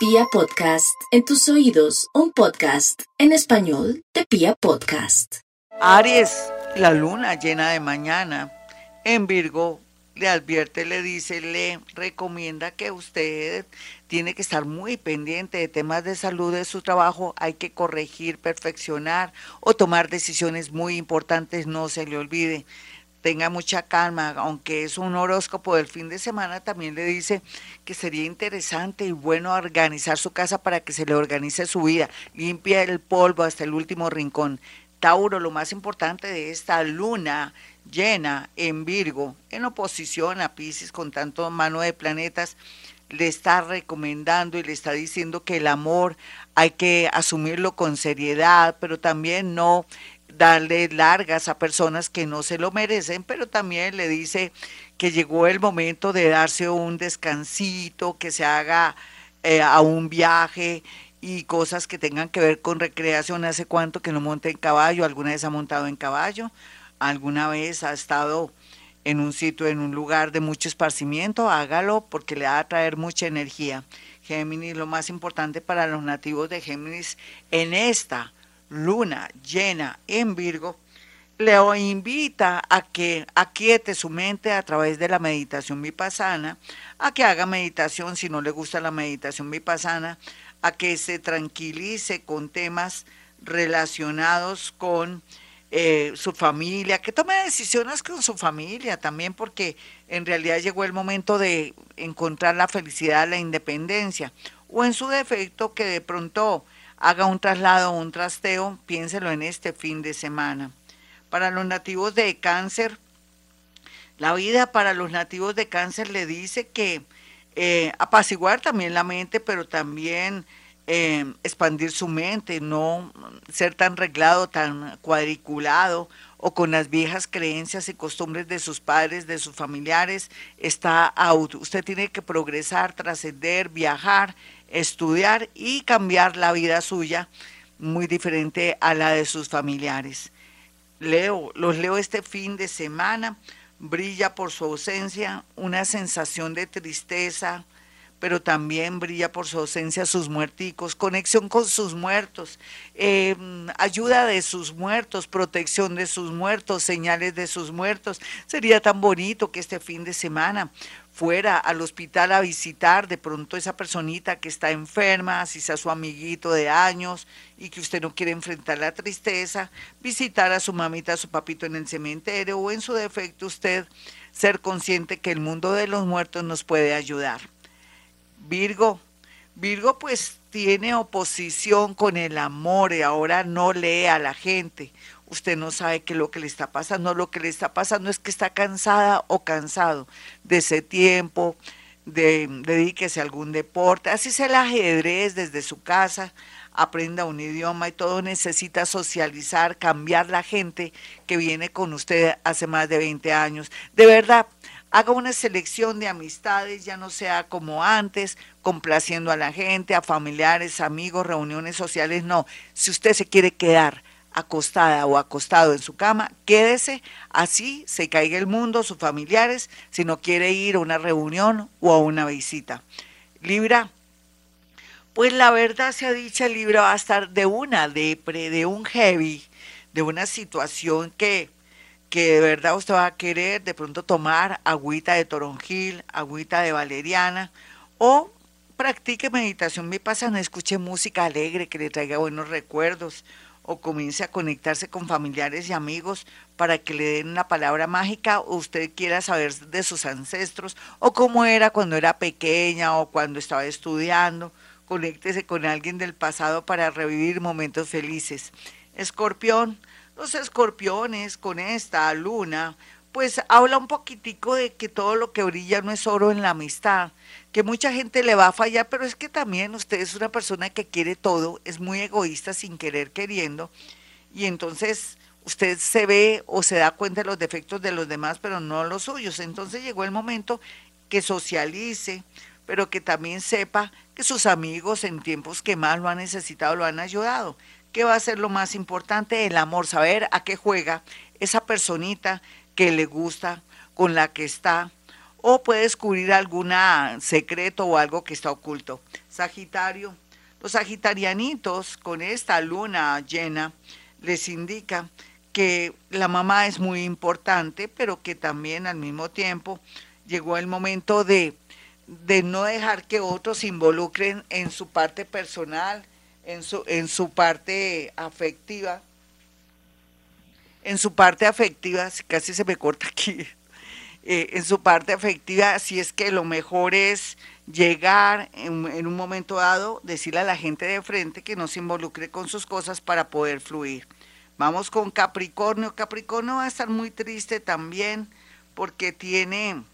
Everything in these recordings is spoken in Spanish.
Pia Podcast, en tus oídos, un podcast en español de Pia Podcast. Aries, la luna llena de mañana. En Virgo, le advierte, le dice, le recomienda que usted tiene que estar muy pendiente de temas de salud de su trabajo, hay que corregir, perfeccionar o tomar decisiones muy importantes, no se le olvide tenga mucha calma, aunque es un horóscopo del fin de semana, también le dice que sería interesante y bueno organizar su casa para que se le organice su vida, limpia el polvo hasta el último rincón. Tauro, lo más importante de esta luna llena en Virgo, en oposición a Pisces con tanto mano de planetas, le está recomendando y le está diciendo que el amor hay que asumirlo con seriedad, pero también no darle largas a personas que no se lo merecen, pero también le dice que llegó el momento de darse un descansito, que se haga eh, a un viaje y cosas que tengan que ver con recreación. ¿Hace cuánto que no monte en caballo? ¿Alguna vez ha montado en caballo? ¿Alguna vez ha estado en un sitio, en un lugar de mucho esparcimiento? Hágalo porque le va a traer mucha energía. Géminis, lo más importante para los nativos de Géminis en esta luna llena en Virgo, le invita a que aquiete su mente a través de la meditación vipassana, a que haga meditación si no le gusta la meditación vipassana, a que se tranquilice con temas relacionados con eh, su familia, que tome decisiones con su familia también, porque en realidad llegó el momento de encontrar la felicidad, la independencia, o en su defecto que de pronto haga un traslado o un trasteo, piénselo en este fin de semana. Para los nativos de cáncer, la vida para los nativos de cáncer le dice que eh, apaciguar también la mente, pero también eh, expandir su mente, no ser tan reglado, tan cuadriculado o con las viejas creencias y costumbres de sus padres, de sus familiares, está out. Usted tiene que progresar, trascender, viajar estudiar y cambiar la vida suya muy diferente a la de sus familiares. Leo, los leo este fin de semana, brilla por su ausencia una sensación de tristeza, pero también brilla por su ausencia sus muerticos, conexión con sus muertos, eh, ayuda de sus muertos, protección de sus muertos, señales de sus muertos. Sería tan bonito que este fin de semana fuera al hospital a visitar de pronto esa personita que está enferma, si sea su amiguito de años y que usted no quiere enfrentar la tristeza, visitar a su mamita, a su papito en el cementerio o en su defecto usted ser consciente que el mundo de los muertos nos puede ayudar. Virgo, Virgo pues tiene oposición con el amor y ahora no lee a la gente usted no sabe qué es lo que le está pasando. Lo que le está pasando es que está cansada o cansado de ese tiempo, de, dedíquese a algún deporte, así sea el ajedrez desde su casa, aprenda un idioma y todo necesita socializar, cambiar la gente que viene con usted hace más de 20 años. De verdad, haga una selección de amistades, ya no sea como antes, complaciendo a la gente, a familiares, amigos, reuniones sociales, no. Si usted se quiere quedar acostada o acostado en su cama, quédese así, se caiga el mundo, sus familiares, si no quiere ir a una reunión o a una visita. Libra, pues la verdad se ha dicho, Libra va a estar de una depre, de un heavy, de una situación que, que de verdad usted va a querer de pronto tomar agüita de toronjil, agüita de valeriana o practique meditación no escuche música alegre que le traiga buenos recuerdos o comience a conectarse con familiares y amigos para que le den una palabra mágica o usted quiera saber de sus ancestros o cómo era cuando era pequeña o cuando estaba estudiando. Conéctese con alguien del pasado para revivir momentos felices. Escorpión, los escorpiones con esta luna, pues habla un poquitico de que todo lo que brilla no es oro en la amistad que mucha gente le va a fallar, pero es que también usted es una persona que quiere todo, es muy egoísta sin querer queriendo, y entonces usted se ve o se da cuenta de los defectos de los demás, pero no los suyos. Entonces llegó el momento que socialice, pero que también sepa sus amigos en tiempos que más lo han necesitado lo han ayudado. ¿Qué va a ser lo más importante? El amor, saber a qué juega esa personita que le gusta, con la que está, o puede descubrir algún secreto o algo que está oculto. Sagitario, los sagitarianitos con esta luna llena les indica que la mamá es muy importante, pero que también al mismo tiempo llegó el momento de, de no dejar que otros se involucren en su parte personal, en su, en su parte afectiva. En su parte afectiva, casi se me corta aquí, eh, en su parte afectiva, si es que lo mejor es llegar en, en, un momento dado, decirle a la gente de frente que no se involucre con sus cosas para poder fluir. Vamos con Capricornio. Capricornio va a estar muy triste también porque tiene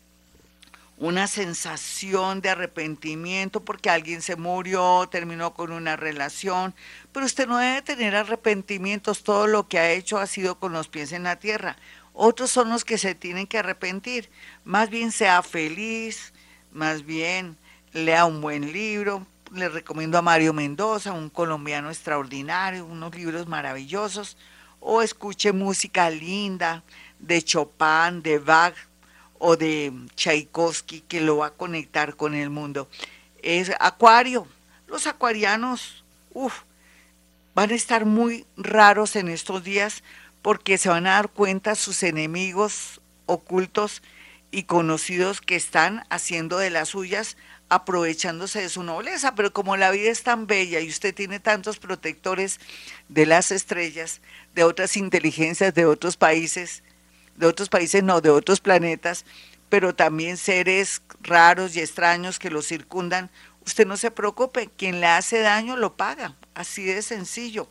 una sensación de arrepentimiento porque alguien se murió, terminó con una relación, pero usted no debe tener arrepentimientos, todo lo que ha hecho ha sido con los pies en la tierra. Otros son los que se tienen que arrepentir. Más bien sea feliz, más bien lea un buen libro. Le recomiendo a Mario Mendoza, un colombiano extraordinario, unos libros maravillosos. O escuche música linda de Chopin, de Bach o de Tchaikovsky que lo va a conectar con el mundo. Es Acuario. Los acuarianos, uff, van a estar muy raros en estos días porque se van a dar cuenta sus enemigos ocultos y conocidos que están haciendo de las suyas, aprovechándose de su nobleza. Pero como la vida es tan bella y usted tiene tantos protectores de las estrellas, de otras inteligencias de otros países, de otros países no, de otros planetas, pero también seres raros y extraños que lo circundan, usted no se preocupe, quien le hace daño lo paga, así de sencillo.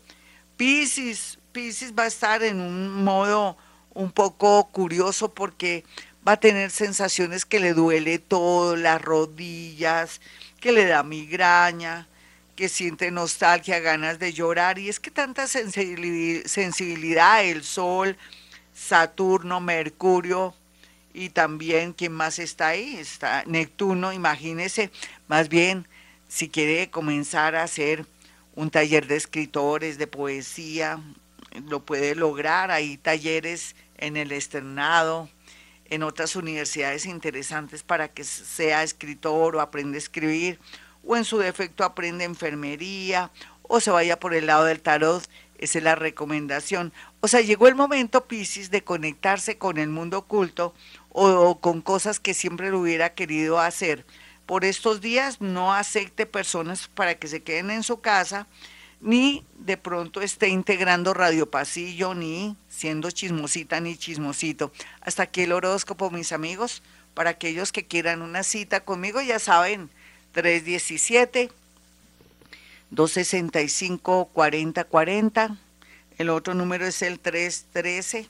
Piscis, Pisces va a estar en un modo un poco curioso porque va a tener sensaciones que le duele todo, las rodillas, que le da migraña, que siente nostalgia, ganas de llorar. Y es que tanta sensibilidad, el Sol, Saturno, Mercurio y también, ¿quién más está ahí? Está Neptuno, imagínese, más bien, si quiere comenzar a hacer un taller de escritores, de poesía, lo puede lograr. Hay talleres en el externado, en otras universidades interesantes para que sea escritor o aprenda a escribir, o en su defecto aprende enfermería, o se vaya por el lado del tarot. Esa es la recomendación. O sea, llegó el momento, Piscis, de conectarse con el mundo oculto o, o con cosas que siempre lo hubiera querido hacer. Por estos días no acepte personas para que se queden en su casa, ni de pronto esté integrando Radio Pasillo, ni siendo chismosita ni chismosito. Hasta aquí el horóscopo, mis amigos. Para aquellos que quieran una cita conmigo, ya saben, 317 265 4040. El otro número es el 313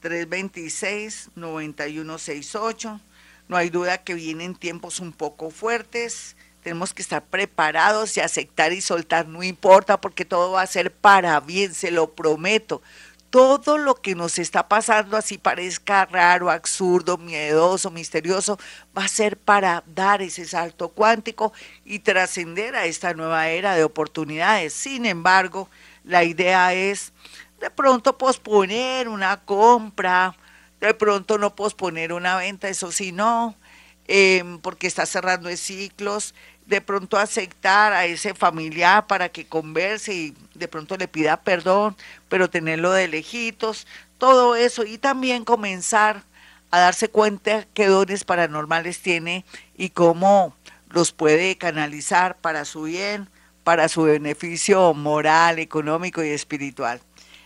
326 9168. No hay duda que vienen tiempos un poco fuertes tenemos que estar preparados y aceptar y soltar, no importa porque todo va a ser para bien, se lo prometo. Todo lo que nos está pasando, así parezca raro, absurdo, miedoso, misterioso, va a ser para dar ese salto cuántico y trascender a esta nueva era de oportunidades. Sin embargo, la idea es de pronto posponer una compra, de pronto no posponer una venta, eso sí, no, em, porque está cerrando ciclos, de pronto aceptar a ese familiar para que converse y de pronto le pida perdón, pero tenerlo de lejitos, todo eso y también comenzar a darse cuenta qué dones paranormales tiene y cómo los puede canalizar para su bien, para su beneficio moral, económico y espiritual.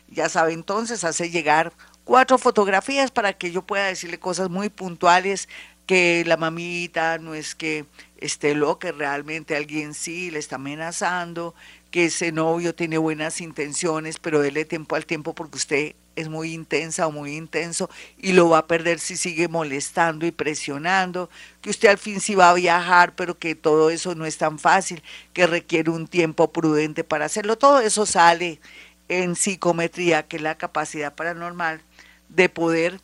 Ya sabe entonces, hace llegar cuatro fotografías para que yo pueda decirle cosas muy puntuales que la mamita no es que esté loca, realmente alguien sí le está amenazando, que ese novio tiene buenas intenciones, pero dele tiempo al tiempo porque usted es muy intensa o muy intenso y lo va a perder si sigue molestando y presionando, que usted al fin sí va a viajar, pero que todo eso no es tan fácil, que requiere un tiempo prudente para hacerlo. Todo eso sale en psicometría, que es la capacidad paranormal de poder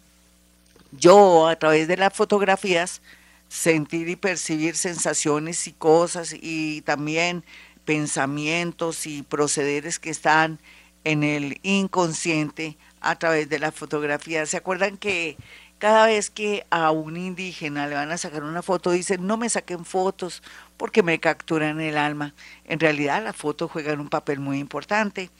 yo a través de las fotografías sentir y percibir sensaciones y cosas y también pensamientos y procederes que están en el inconsciente a través de la fotografía. ¿Se acuerdan que, cada vez que a un indígena le van a sacar una foto, dicen, no me saquen fotos porque me capturan el alma. En realidad la foto juega un papel muy importante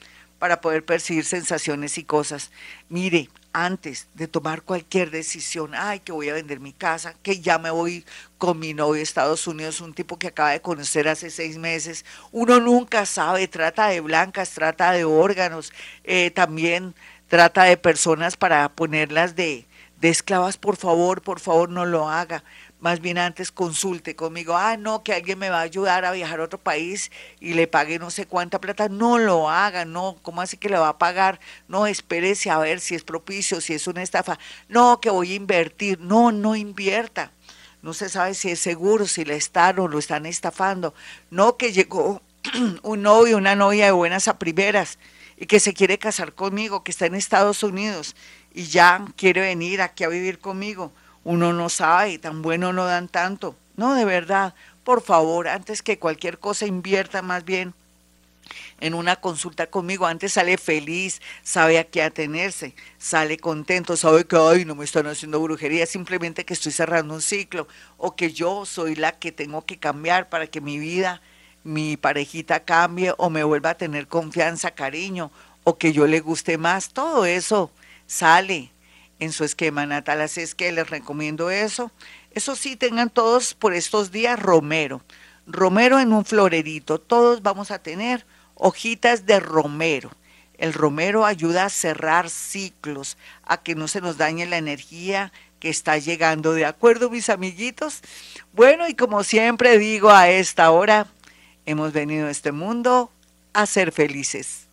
para poder percibir sensaciones y cosas. Mire, antes de tomar cualquier decisión, ay, que voy a vender mi casa, que ya me voy con mi novio a Estados Unidos, un tipo que acaba de conocer hace seis meses, uno nunca sabe, trata de blancas, trata de órganos, eh, también trata de personas para ponerlas de, de esclavas, por favor, por favor no lo haga más bien antes consulte conmigo, ah, no, que alguien me va a ayudar a viajar a otro país y le pague no sé cuánta plata, no lo haga, no, ¿cómo así que le va a pagar? No, espérese a ver si es propicio, si es una estafa, no, que voy a invertir, no, no invierta, no se sabe si es seguro, si le están o lo están estafando, no, que llegó un novio, una novia de buenas a primeras y que se quiere casar conmigo, que está en Estados Unidos y ya quiere venir aquí a vivir conmigo uno no sabe, tan bueno no dan tanto. No, de verdad, por favor, antes que cualquier cosa invierta más bien en una consulta conmigo, antes sale feliz, sabe a qué atenerse, sale contento, sabe que, ay, no me están haciendo brujería, simplemente que estoy cerrando un ciclo o que yo soy la que tengo que cambiar para que mi vida, mi parejita cambie o me vuelva a tener confianza, cariño o que yo le guste más, todo eso sale en su esquema natal. Así es que les recomiendo eso. Eso sí, tengan todos por estos días romero. Romero en un florerito. Todos vamos a tener hojitas de romero. El romero ayuda a cerrar ciclos, a que no se nos dañe la energía que está llegando. ¿De acuerdo, mis amiguitos? Bueno, y como siempre digo a esta hora, hemos venido a este mundo a ser felices.